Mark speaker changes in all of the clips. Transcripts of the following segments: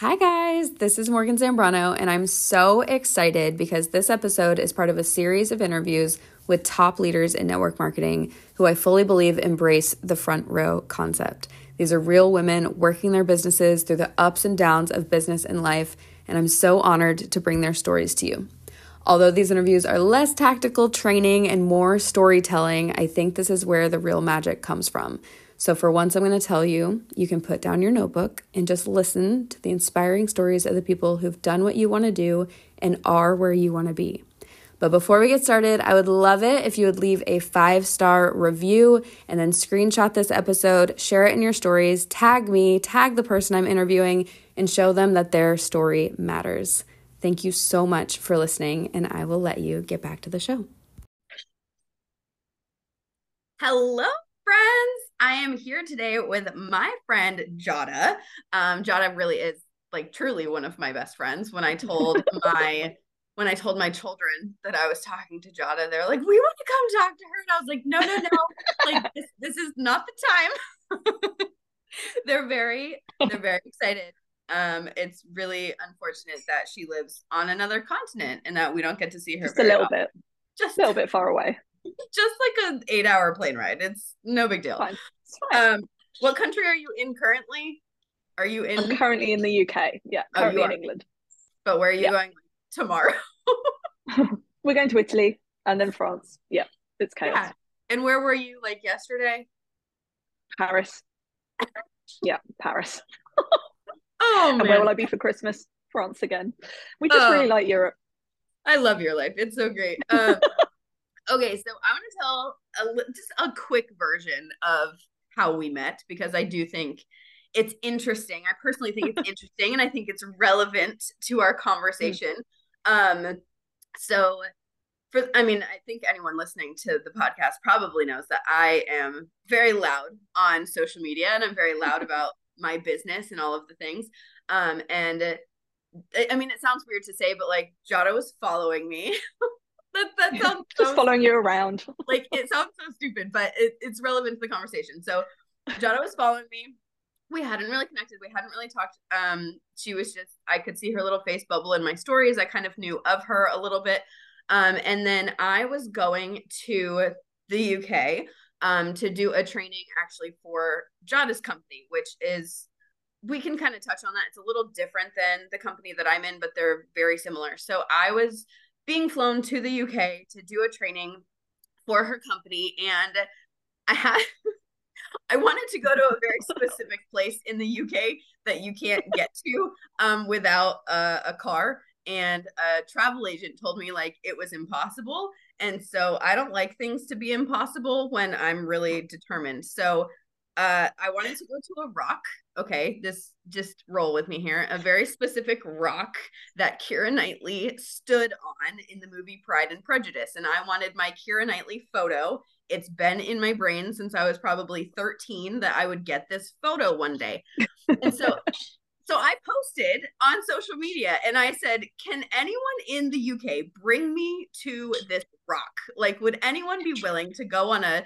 Speaker 1: Hi, guys. This is Morgan Zambrano, and I'm so excited because this episode is part of a series of interviews with top leaders in network marketing who I fully believe embrace the front row concept. These are real women working their businesses through the ups and downs of business and life, and I'm so honored to bring their stories to you. Although these interviews are less tactical training and more storytelling, I think this is where the real magic comes from. So, for once, I'm going to tell you you can put down your notebook and just listen to the inspiring stories of the people who've done what you want to do and are where you want to be. But before we get started, I would love it if you would leave a five star review and then screenshot this episode, share it in your stories, tag me, tag the person I'm interviewing, and show them that their story matters. Thank you so much for listening, and I will let you get back to the show. Hello, friends. I am here today with my friend Jada. Um, Jada really is like truly one of my best friends. When I told my when I told my children that I was talking to Jada, they're like, "We want to come talk to her," and I was like, "No, no, no! like this, this is not the time." they're very, they're very excited. Um, it's really unfortunate that she lives on another continent and that we don't get to see her.
Speaker 2: Just a little
Speaker 1: often.
Speaker 2: bit, just a little bit far away
Speaker 1: just like an eight hour plane ride. It's no big deal.
Speaker 2: Fine. Fine.
Speaker 1: Um, what country are you in currently? Are you in?
Speaker 2: I'm currently in the UK. Yeah,
Speaker 1: Oh,
Speaker 2: currently
Speaker 1: you
Speaker 2: in. England.
Speaker 1: But where are you
Speaker 2: Yeah.
Speaker 1: going tomorrow?
Speaker 2: We're going to Italy and then France. Yeah, it's chaos.
Speaker 1: Yeah. And where were you like yesterday?
Speaker 2: Paris. Yeah, Paris.
Speaker 1: Oh
Speaker 2: And where will I be for Christmas? France again. We just
Speaker 1: Oh.
Speaker 2: really like Europe.
Speaker 1: I love your life. It's so great. Um, okay, so I want to tell a, just a quick version of how we met because I do think it's interesting. I personally think it's interesting, and I think it's relevant to our conversation. Um, so for I mean, I think anyone listening to the podcast probably knows that I am very loud on social media, and I'm very loud about my business and all of the things. Um, and I- I mean, it sounds weird to say, but like Jada was following me. that that sounds
Speaker 2: Just
Speaker 1: so
Speaker 2: following you around.
Speaker 1: like it sounds so stupid, but it, it's relevant to the conversation. So Jada was following me. We hadn't really connected. We hadn't really talked. Um, she was just I could see her little face bubble in my stories. I kind of knew of her a little bit. Um, and then I was going to the UK um to do a training actually for Jada's company, which is we can kind of touch on that. It's a little different than the company that I'm in, but they're very similar. So I was being flown to the UK to do a training for her company and I had I wanted to go to a very specific place in the UK that you can't get to um, without a, a car and a travel agent told me like it was impossible and so I don't like things to be impossible when I'm really determined. So uh, I wanted to go to a rock. Okay, this just roll with me here. A very specific rock that Keira Knightley stood on in the movie Pride and Prejudice. And I wanted my Keira Knightley photo. It's been in my brain since I was probably 13 that I would get this photo one day. And so so I posted on social media and I said, "Can anyone in the UK bring me to this rock? Like would anyone be willing to go on a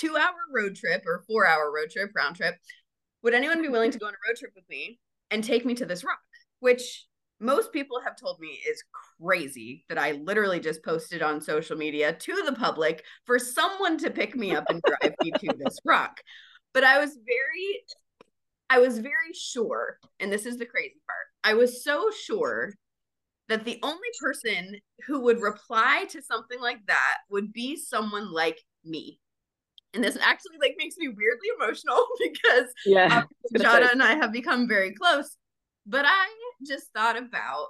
Speaker 1: 2-hour road trip or 4-hour road trip round trip? Would anyone be willing to go on a road trip with me and take me to this rock?" Which most people have told me is crazy that I literally just posted on social media to the public for someone to pick me up and drive me to this rock. But I was very I was very sure, and this is the crazy part. I was so sure that the only person who would reply to something like that would be someone like me. And this actually like makes me weirdly emotional because
Speaker 2: Yeah.
Speaker 1: um, Jada and I have become very close. But I just thought about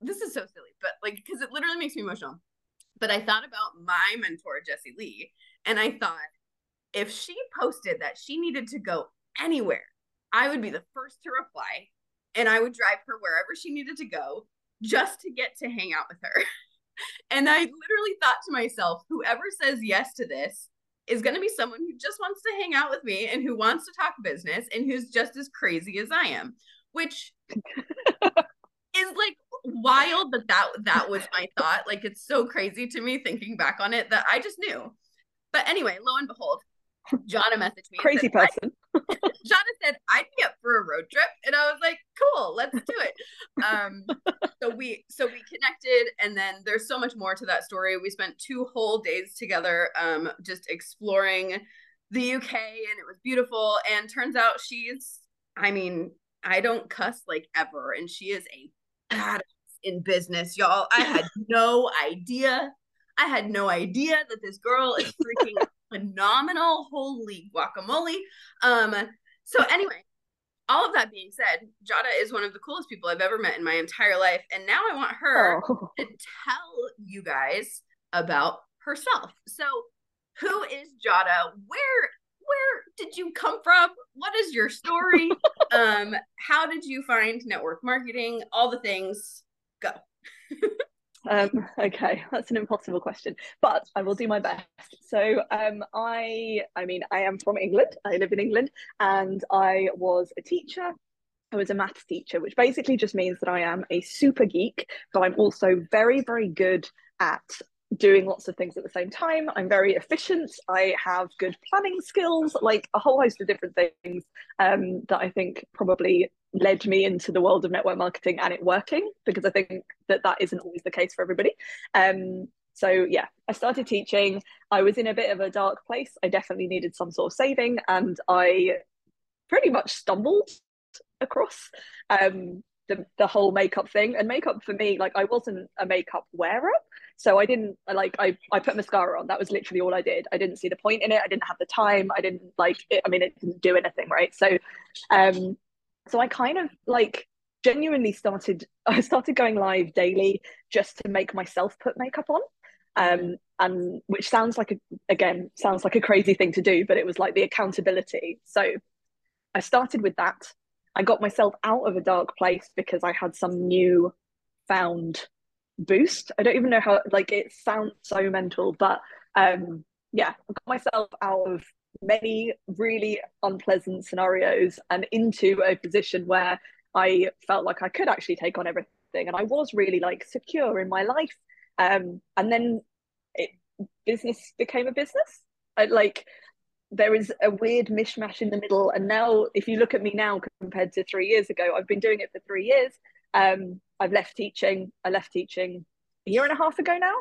Speaker 1: this is so silly, but like because it literally makes me emotional. But I thought about my mentor, Jessie Lee, and I thought if she posted that she needed to go anywhere, I would be the first to reply and I would drive her wherever she needed to go just to get to hang out with her. and I literally thought to myself, whoever says yes to this is going to be someone who just wants to hang out with me and who wants to talk business and who's just as crazy as I am, which is like wild that that that was my thought. Like it's so crazy to me thinking back on it that I just knew. But anyway, lo and behold, Jonna messaged me.
Speaker 2: Crazy
Speaker 1: said,
Speaker 2: person.
Speaker 1: Jonna said I'd be up for a road trip, and I was like, cool. Let's do it. Um, so we so we connected, and then there's so much more to that story. We spent two whole days together, um, just exploring the UK, and it was beautiful. And turns out she's, I mean, I don't cuss like ever, and she is a badass in business, y'all. I had no idea. I had no idea that this girl is freaking phenomenal. Holy guacamole. Um, so anyway, all of that being said, Jada is one of the coolest people I've ever met in my entire life. And now I want her oh. to tell you guys about herself. So, who is Jada? Where where did you come from? What is your story? um, how did you find network marketing? All the things. Go.
Speaker 2: Um, okay, that's an impossible question, but I will do my best. So, um, I, I mean, I am from England. I live in England, and I was a teacher. I was a maths teacher, which basically just means that I am a super geek, but I'm also very, very good at doing lots of things at the same time. I'm very efficient. I have good planning skills, like a whole host of different things um, that I think probably led me into the world of network marketing and it working because I think that that isn't always the case for everybody. Um, so yeah, I started teaching. I was in a bit of a dark place. I definitely needed some sort of saving, and I pretty much stumbled across um, the the whole makeup thing. And makeup for me, like I wasn't a makeup wearer, so I didn't like I I put mascara on. That was literally all I did. I didn't see the point in it. I didn't have the time. I didn't like it. I mean, it didn't do anything, right? So, um, so I kind of like genuinely started. I started going live daily just to make myself put makeup on. Um, and which sounds like a again sounds like a crazy thing to do, but it was like the accountability. So I started with that I got myself out of a dark place because I had some new found boost. I don't even know how like it sounds so mental, but um yeah, I got myself out of many really unpleasant scenarios and into a position where I felt like I could actually take on everything and I was really like secure in my life. Um and then it business became a business. I like there is a weird mishmash in the middle. And now, if you look at me now compared to three years ago, I've been doing it for three years. Um, I've left teaching. I left teaching a year and a half ago now.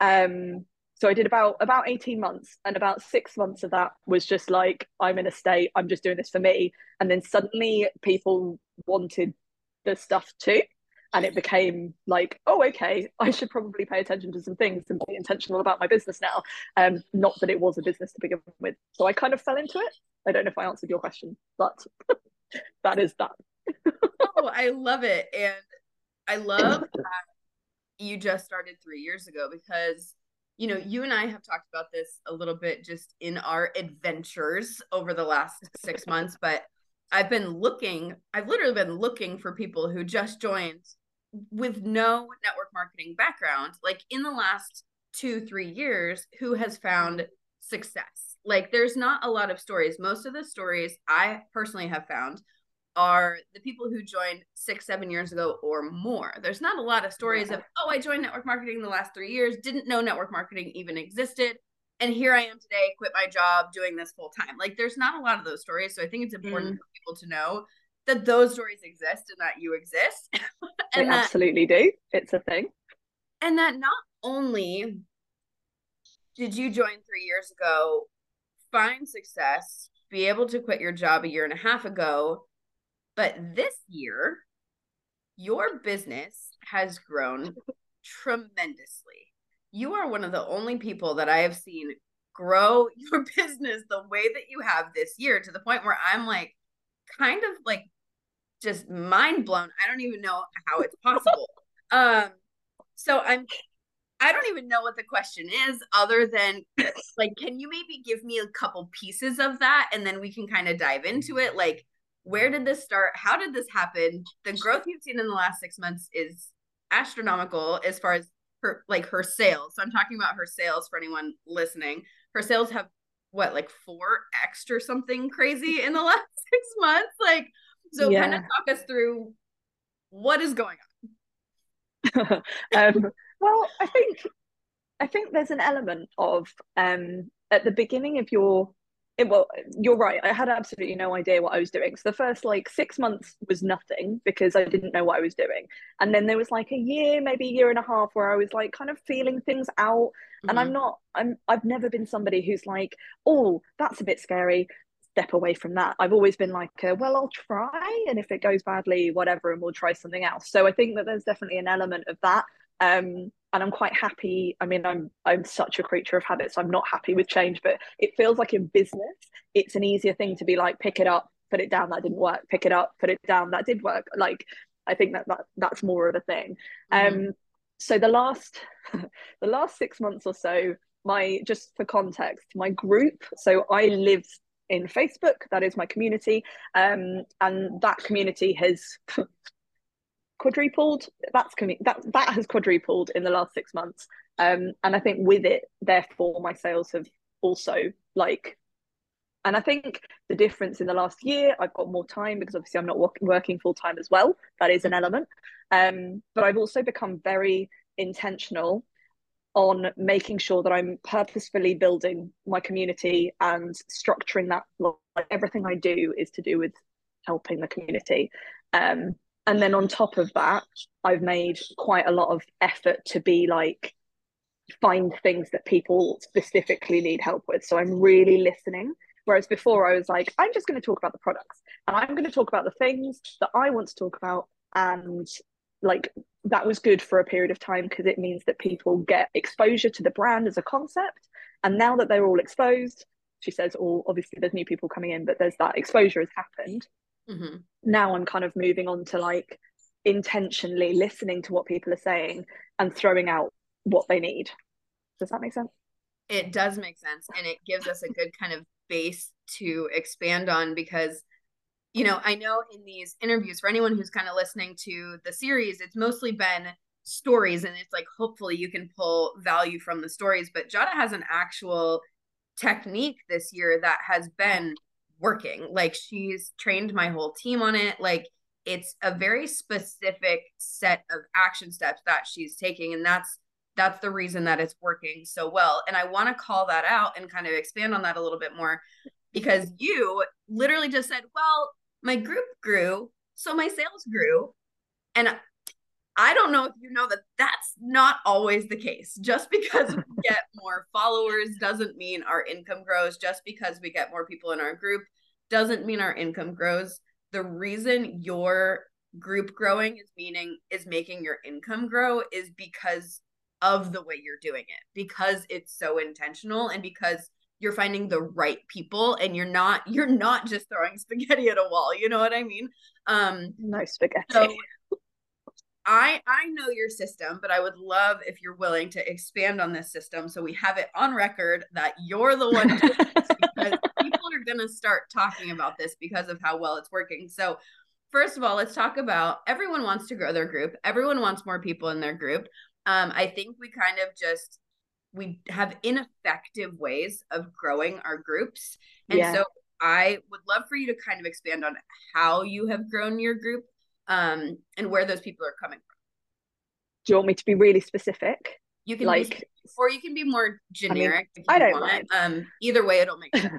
Speaker 2: Um, so I did about about 18 months, and about six months of that was just like, I'm in a state, I'm just doing this for me. And then suddenly people wanted the stuff too. And it became like oh okay i should probably pay attention to some things and be intentional about my business now. Um not that it was a business to begin with. So i kind of fell into it. I don't know if i answered your question but that is that.
Speaker 1: Oh i love it. And i love that you just started three years ago because you know you and i have talked about this a little bit just in our adventures over the last six months but I've been looking, I've literally been looking for people who just joined with no network marketing background, like in the last two, three years, who has found success. Like there's not a lot of stories. Most of the stories I personally have found are the people who joined six, seven years ago or more. There's not a lot of stories yeah. of, oh, I joined network marketing the last three years, didn't know network marketing even existed, and here I am today, quit my job, doing this full time. Like there's not a lot of those stories. So I think it's important mm. for people to know that those stories exist and that you exist.
Speaker 2: and they that, absolutely do. It's a thing.
Speaker 1: And that not only did you join three years ago, find success, be able to quit your job a year and a half ago, but this year, your business has grown tremendously you are one of the only people that I have seen grow your business the way that you have this year to the point where I'm like kind of like just mind blown. I don't even know how it's possible. um so I'm I don't even know what the question is other than like can you maybe give me a couple pieces of that and then we can kind of dive into it like where did this start? How did this happen? The growth you've seen in the last 6 months is astronomical as far as her like her sales. So I'm talking about her sales for anyone listening. Her sales have what like four x or something crazy in the last six months. Like so yeah. kind of talk us through what is going
Speaker 2: on. um, well, I think I think there's an element of um, at the beginning of your it, well, you're right. I had absolutely no idea what I was doing. So the first like six months was nothing because I didn't know what I was doing. And then there was like a year, maybe a year and a half where I was like kind of feeling things out. Mm-hmm. And I'm mm-hmm. not, I'm, I've never been somebody who's like, oh, that's a bit scary. Step away from that. I've always been like, uh, well, I'll try. And if it goes badly, whatever, and we'll try something else. So I think that there's definitely an element of that. Um, and I'm quite happy. I mean, I'm I'm such a creature of habit, so I'm not happy with change. But it feels like in business, it's an easier thing to be like, pick it up, put it down, that didn't work. Pick it up, put it down, that did work. Like, I think that, that that's more of a thing. Mm-hmm. Um, so the last the last six months or so, my just for context, my group. So I live in Facebook. That is my community, um, and that community has quadrupled. That's that that has quadrupled in the last six months. Um, and I think with it, therefore, my sales have also like. And I think the difference in the last year, I've got more time because obviously I'm not working, working full time as well. That is an element. Um, but I've also become very intentional on making sure that I'm purposefully building my community and structuring that. Like everything I do is to do with helping the community. Um, and then on top of that i've made quite a lot of effort to be like find things that people specifically need help with. So i'm really listening. Whereas before i was like i'm just going to talk about the products and i'm going to talk about the things that i want to talk about and like that was good for a period of time because it means that people get exposure to the brand as a concept. And now that they're all exposed she says all obviously there's new people coming in but there's that exposure has happened Mm-hmm. Now I'm kind of moving on to like intentionally listening to what people are saying and throwing out what they need. Does that make sense?
Speaker 1: It does make sense. And it gives us a good kind of base to expand on because, you know, I know in these interviews, for anyone who's kind of listening to the series, it's mostly been stories and it's like hopefully you can pull value from the stories. But Jada has an actual technique this year that has been working. Like she's trained my whole team on it. Like it's a very specific set of action steps that she's taking and that's that's the reason that it's working so well. And I want to call that out and kind of expand on that a little bit more because you literally just said, "Well, my group grew, so my sales grew." And I don't know if you know that that's not always the case. Just because we get more followers doesn't mean our income grows. Just because we get more people in our group doesn't mean our income grows. The reason your group growing is meaning is making your income grow is because of the way you're doing it, because it's so intentional and because you're finding the right people and you're not you're not just throwing spaghetti at a wall you know what i mean um
Speaker 2: no spaghetti so
Speaker 1: I I know your system, but I would love if you're willing to expand on this system so we have it on record that you're the one because people are going to start talking about this because of how well it's working. So, first of all, let's talk about everyone wants to grow their group. Everyone wants more people in their group. Um, I think we kind of just we have ineffective ways of growing our groups, and yeah. so I would love for you to kind of expand on how you have grown your group um, and where those people are coming from.
Speaker 2: Do you want me to be really specific?
Speaker 1: You can like, be, or you can be more generic. I, mean, I don't want. Um, either way, it'll make sense.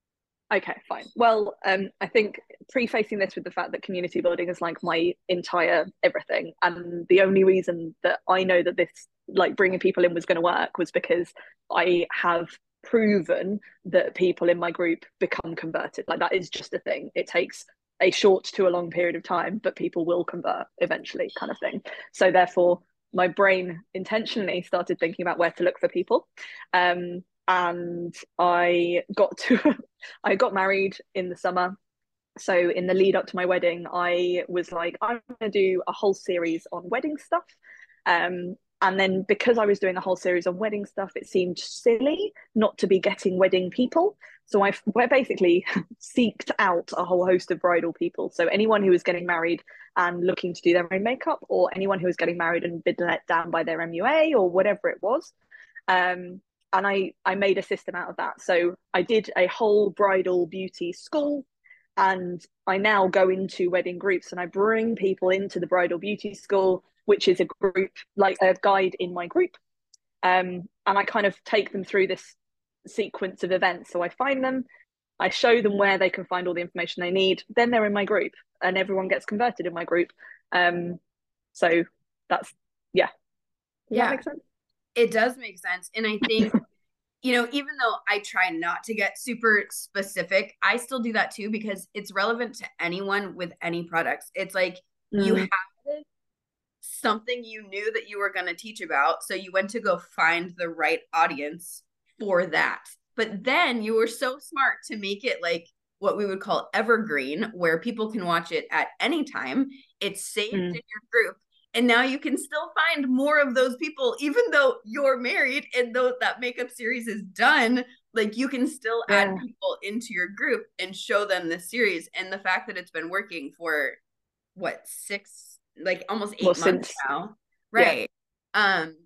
Speaker 2: okay, fine. Well, um, I think prefacing this with the fact that community building is like my entire everything, and the only reason that I know that this like bringing people in was going to work was because I have proven that people in my group become converted. Like that is just a thing. It takes a short to a long period of time, but people will convert eventually, kind of thing. So therefore, my brain intentionally started thinking about where to look for people. Um, and I got to I got married in the summer. So in the lead up to my wedding, I was like, I'm gonna do a whole series on wedding stuff. Um, and then because I was doing a whole series on wedding stuff, it seemed silly not to be getting wedding people. So I basically seeked out a whole host of bridal people. So anyone who was getting married and looking to do their own makeup, or anyone who was getting married and been let down by their MUA or whatever it was. Um, and I I made a system out of that. So I did a whole bridal beauty school, and I now go into wedding groups and I bring people into the bridal beauty school, which is a group like a guide in my group. Um, and I kind of take them through this sequence of events. So I find them, I show them where they can find all the information they need. Then they're in my group, and everyone gets converted in my group. Um, so that's yeah.
Speaker 1: Does yeah, It does make sense, and I think. you know, even though I try not to get super specific, I still do that too because it's relevant to anyone with any products. It's like mm. you have something you knew that you were going to teach about. So you went to go find the right audience for that. But then you were so smart to make it like what we would call evergreen, where people can watch it at any time. It's saved mm. in your group. And now you can still find more of those people, even though you're married and though that makeup series is done. Like you can still yeah. add people into your group and show them this series. And the fact that it's been working for what six, like almost eight well, months since, now, right? Yeah. Um,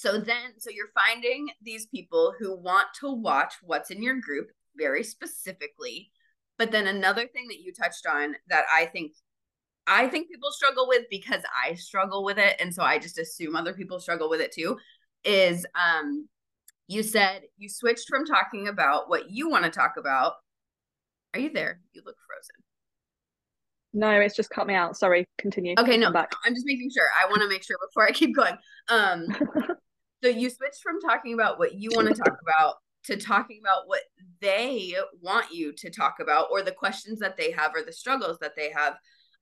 Speaker 1: so then, so you're finding these people who want to watch what's in your group very specifically. But then another thing that you touched on that I think I think people struggle with because I struggle with it and so I just assume other people struggle with it too is um you said you switched from talking about what you want to talk about. Are you there? You look frozen.
Speaker 2: No, it's just cut me out. Sorry, continue.
Speaker 1: Okay, no, back. I'm just making sure. I want to make sure before I keep going. Um So you switched from talking about what you want to talk about to talking about what they want you to talk about or the questions that they have or the struggles that they have.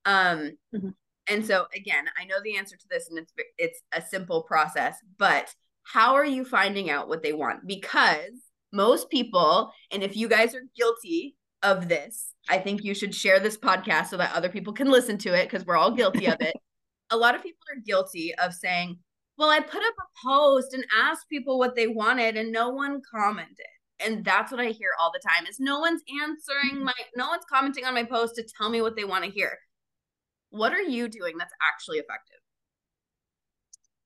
Speaker 1: Um, mm-hmm. And so again, I know the answer to this and it's it's a simple process, but how are you finding out what they want? Because most people, and if you guys are guilty of this, I think you should share this podcast so that other people can listen to it because we're all guilty of it. a lot of people are guilty of saying, well, I put up a post and asked people what they wanted and no one commented. And that's what I hear all the time is no one's answering my no one's commenting on my post to tell me what they want to hear. What are you doing that's actually effective?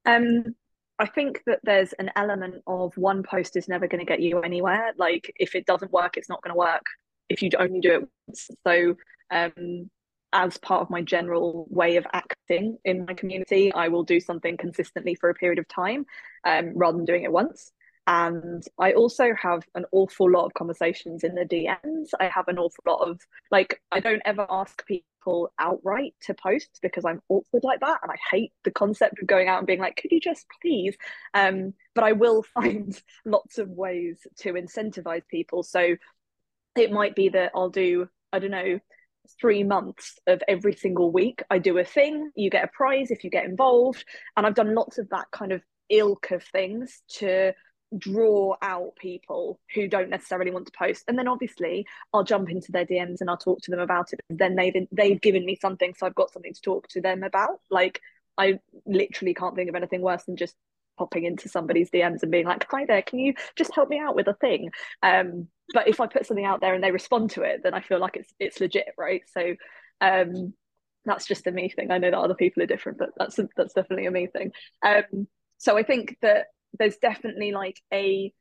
Speaker 2: Um I think that there's an element of one post is never going to get you anywhere. Like if it doesn't work, it's not going to work if you only do it once. So um as part of my general way of acting in my community, I will do something consistently for a period of time um, rather than doing it once. And I also have an awful lot of conversations in the DMs. I have an awful lot of, like, I don't ever ask people outright to post because I'm awkward like that. And I hate the concept of going out and being like, could you just please? Um, but I will find lots of ways to incentivize people. So it might be that I'll do, I don't know, three months of every single week i do a thing you get a prize if you get involved. And i've done lots of that kind of ilk of things to draw out people who don't necessarily want to post. And then obviously i'll jump into their dms and i'll talk to them about it. Then they've they've given me something so i've got something to talk to them about. Like i literally can't think of anything worse than just popping into somebody's dms and being like hi there can you just help me out with a thing? Um but if I put something out there and they respond to it, then I feel like it's it's legit, right? So um, that's just a me thing. I know that other people are different, but that's a, that's definitely a me thing. Um, so I think that there's definitely like a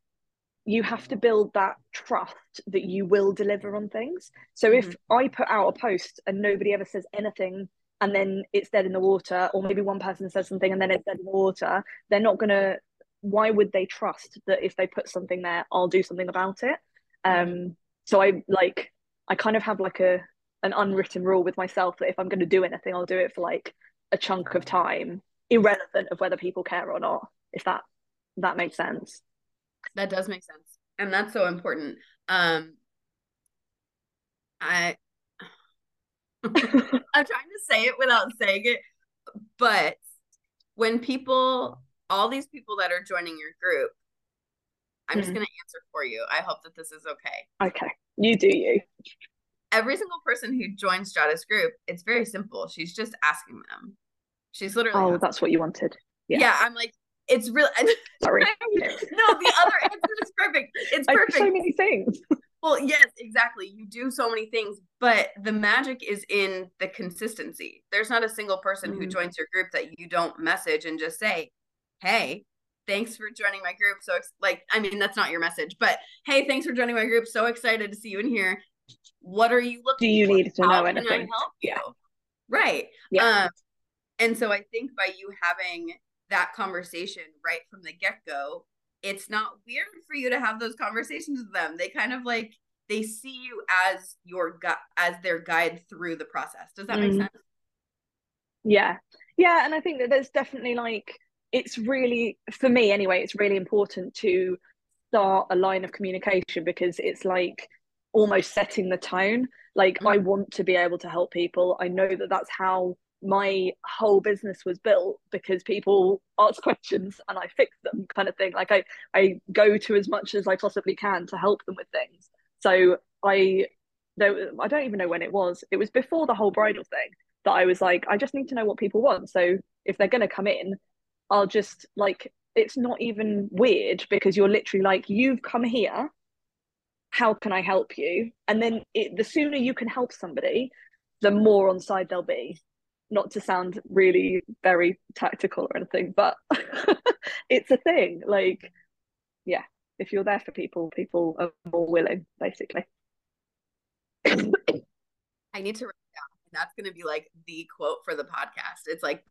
Speaker 2: you have to build that trust that you will deliver on things. So mm-hmm. if I put out a post and nobody ever says anything and then it's dead in the water, or maybe one person says something and then it's dead in the water, they're not gonna why would they trust that if they put something there, I'll do something about it? Um, so I like I kind of have like a an unwritten rule with myself that if I'm going to do anything, I'll do it for like a chunk of time, irrelevant of whether people care or not. If that that makes sense.
Speaker 1: That does make sense, and that's so important. Um, I I'm trying to say it without saying it, but when people, all these people that are joining your group, I'm mm. just going to answer for you. I hope that this is okay.
Speaker 2: Okay. You do you.
Speaker 1: Every single person who joins Strata's group, it's very simple. She's just asking them. She's literally.
Speaker 2: Oh, that's what you wanted.
Speaker 1: Yeah. Yeah. I'm like, it's really.
Speaker 2: Sorry.
Speaker 1: no, the other answer is perfect. It's perfect.
Speaker 2: so many things.
Speaker 1: well, yes, exactly. You do so many things, but the magic is in the consistency. There's not a single person mm-hmm. who joins your group that you don't message and just say, hey, thanks for joining my group. So like, I mean, that's not your message, but hey, thanks for joining my group. So excited to see you in here. What are you looking? For?
Speaker 2: Do you
Speaker 1: for?
Speaker 2: need to How know anything? Can I help you?
Speaker 1: Yeah. Right. Yeah. Um, and so I think by you having that conversation right from the get go, it's not weird for you to have those conversations with them. They kind of like they see you as your gu- as their guide through the process does that make
Speaker 2: Mm.
Speaker 1: sense
Speaker 2: Yeah. Yeah. And I think that there's definitely like, it's really, for me anyway, it's really important to start a line of communication because it's like almost setting the tone. Like,
Speaker 1: Mhm.
Speaker 2: I want to be able to help people. I know that that's how my whole business was built because people ask questions and I fix them kind of thing. Like I, I go to as much as I possibly can to help them with things. So I there I don't even know when it was. It was before the whole bridal thing that I was like, I just need to know what people want. So if they're gonna come in, I'll just like it's not even weird because you're literally like, you've come here. How can I help you? And then it, the sooner you can help somebody, the more on side they'll be. Not to sound really very tactical or anything, but it's a thing. Like, yeah, if you're there for people, people are more willing, basically.
Speaker 1: i need to write it down that's going to be like the quote for the podcast it's like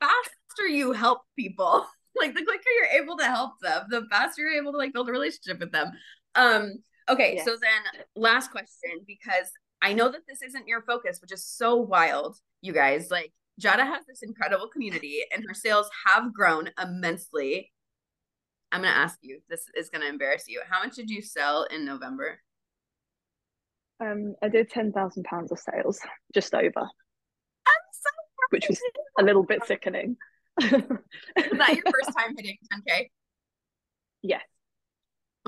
Speaker 1: faster you help people. Like the quicker you're able to help them the faster you're able to like build a relationship with them. Um okay
Speaker 2: Yes.
Speaker 1: so then last question because i know that this isn't your focus which is so wild you guys. Like jada has this incredible community and her sales have grown immensely. I'm going to ask you this is going to embarrass you. How much did you sell in november?
Speaker 2: Um, I did ten thousand pounds of sales, just over, which was a little bit sickening.
Speaker 1: was that your first time hitting 10k
Speaker 2: yes,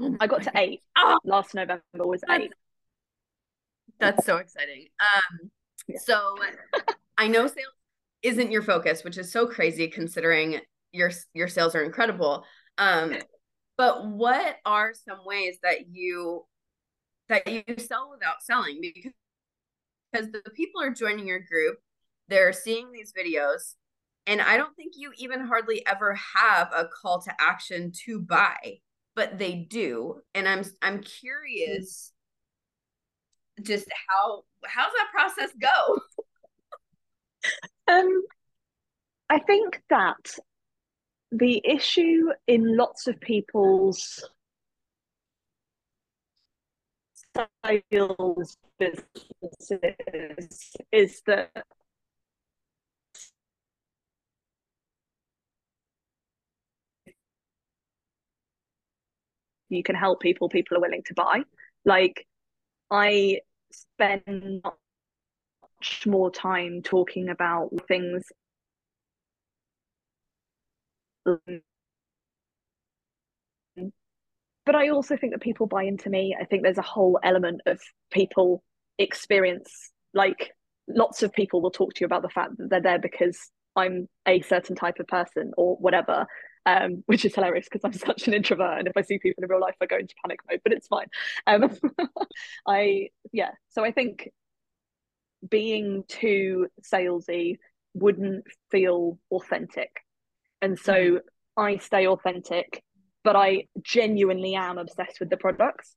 Speaker 1: Oh
Speaker 2: I got to eight.
Speaker 1: Oh.
Speaker 2: Last November was
Speaker 1: That's-
Speaker 2: eight.
Speaker 1: That's so exciting. Um,
Speaker 2: Yeah.
Speaker 1: so I know sales isn't your focus, which is so crazy considering your your sales are incredible. Um, but what are some ways that you that you sell without selling? Because because the people are joining your group, they're seeing these videos, and I don't think you even hardly ever have a call to action to buy, but they do, and I'm I'm curious just how how's that process go?
Speaker 2: Um, I think that the issue in lots of people's sales businesses is that you can help people, people are willing to buy. Like I spend much more time talking about things but I also think that people buy into me. I think there's a whole element of people experience like lots of people will talk to you about the fact that they're there because I'm a certain type of person or whatever. Um, which is hilarious because I'm such an introvert, and if I see people in real life, I go into panic mode. But it's fine. Um, I yeah. So I think being too salesy wouldn't feel authentic, and so
Speaker 1: Mhm.
Speaker 2: I stay authentic, but I genuinely am obsessed with the products.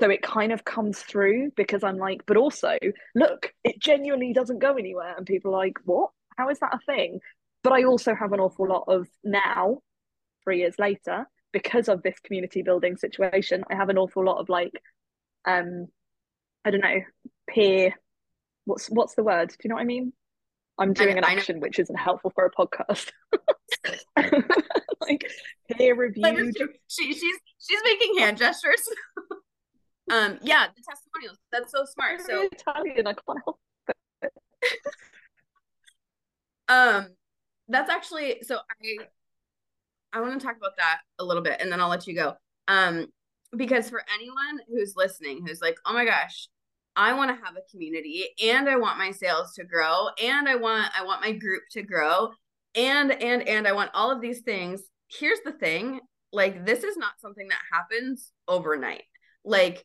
Speaker 2: So it kind of comes through because I'm like, but also, look, it genuinely doesn't go anywhere. And people are like, what? How is that a thing? But I also have an awful lot of now, three years later, because of this community building situation, I have an awful lot of like, um, I don't know, peer. What's what's the word? Do you know what I mean? I'm doing an action which isn't helpful for a podcast. like peer
Speaker 1: Like,
Speaker 2: reviewed.
Speaker 1: she she's she's making hand gestures. um, yeah, the testimonials. That's so smart. So
Speaker 2: Italian, I can't help.
Speaker 1: um that's actually so i i want to talk about that a little bit and then i'll let you go um because for anyone who's listening who's like oh my gosh i want to have a community and i want my sales to grow and i want i want my group to grow and and and i want all of these things here's the thing like this is not something that happens overnight like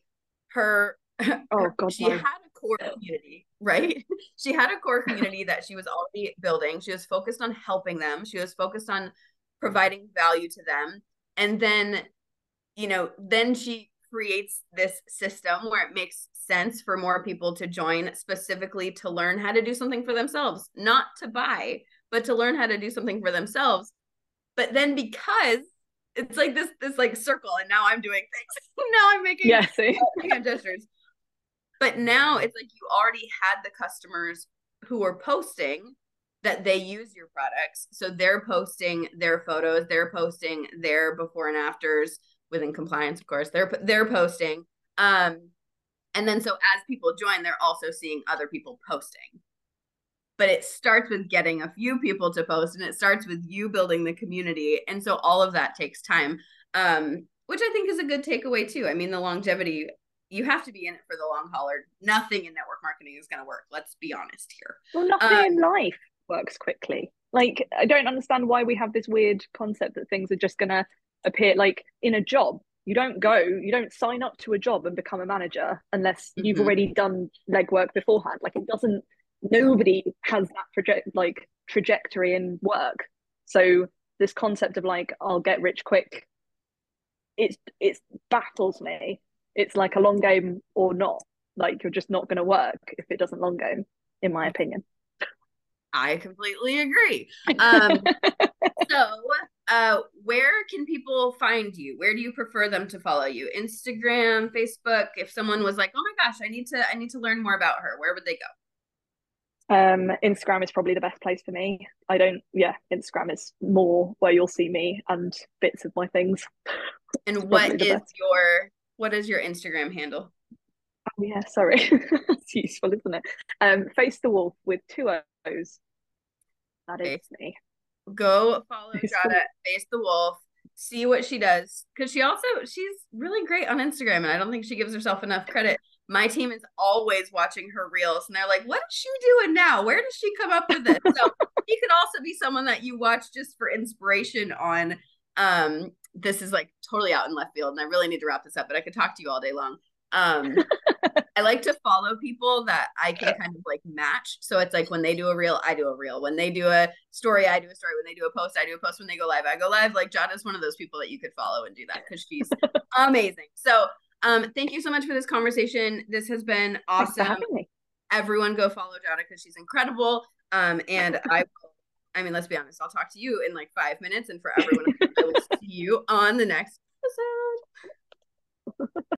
Speaker 1: her
Speaker 2: Oh God,
Speaker 1: she had a core community, right? she had a core community that she was already building. She was focused on helping them. She was focused on providing value to them. And then, you know, then she creates this system where it makes sense for more people to join specifically to learn how to do something for themselves, not to buy, but to learn how to do something for themselves. But then because it's like this this like circle and now i'm doing things now i'm making
Speaker 2: yeah
Speaker 1: gestures but now it's like you already had the customers who are posting that they use your products. So they're posting their photos they're posting their before and afters within compliance of course. They're they're posting um and then so as people join they're also seeing other people posting. But it starts with getting a few people to post and it starts with you building the community and so all of that takes time um, which i think is a good takeaway too. I mean the longevity you have to be in it for the long haul or nothing in network marketing is going to work let's be honest here.
Speaker 2: Well nothing um, in life works quickly. Like i don't understand why we have this weird concept that things are just going to appear like in a job. You don't go you don't sign up to a job and become a manager unless mm-hmm. you've already done legwork beforehand. Like it doesn't nobody has that project like trajectory in work. So this concept of like i'll get rich quick it's it battles me. It's like a long game or not. Like you're just not going to work if it doesn't long game in my opinion
Speaker 1: i completely agree um so uh where can people find you where do you prefer them to follow you instagram facebook if someone was like oh my gosh i need to i need to learn more about her where would they go
Speaker 2: um, Instagram is probably the best place for me. I don't, yeah, Instagram is more where you'll see me and bits of my things.
Speaker 1: And what is best. your what is your Instagram handle?
Speaker 2: Oh yeah, sorry, it's useful, isn't it? Um, face the wolf with two That is me.
Speaker 1: Go follow Jada, face the wolf. See what she does because she also she's really great on Instagram, and I don't think she gives herself enough credit my team is always watching her reels and they're like, what is she doing now? Where does she come up with this? So he could also be someone that you watch just for inspiration on um this is like totally out in left field and I really need to wrap this up, but I could talk to you all day long. Um I like to follow people that I can kind of like match. So it's like when they do a reel, I do a reel. When they do a story, I do a story. When they do a post, I do a post. When they go live, I go live. Like Jada is one of those people that you could follow and do that because she's amazing. So um, thank you so much for this conversation. This has been awesome. Everyone go follow Jada because she's incredible. Um, and I will, I mean, let's be honest, I'll talk to you in like five minutes. And for everyone, I will see you on the next episode.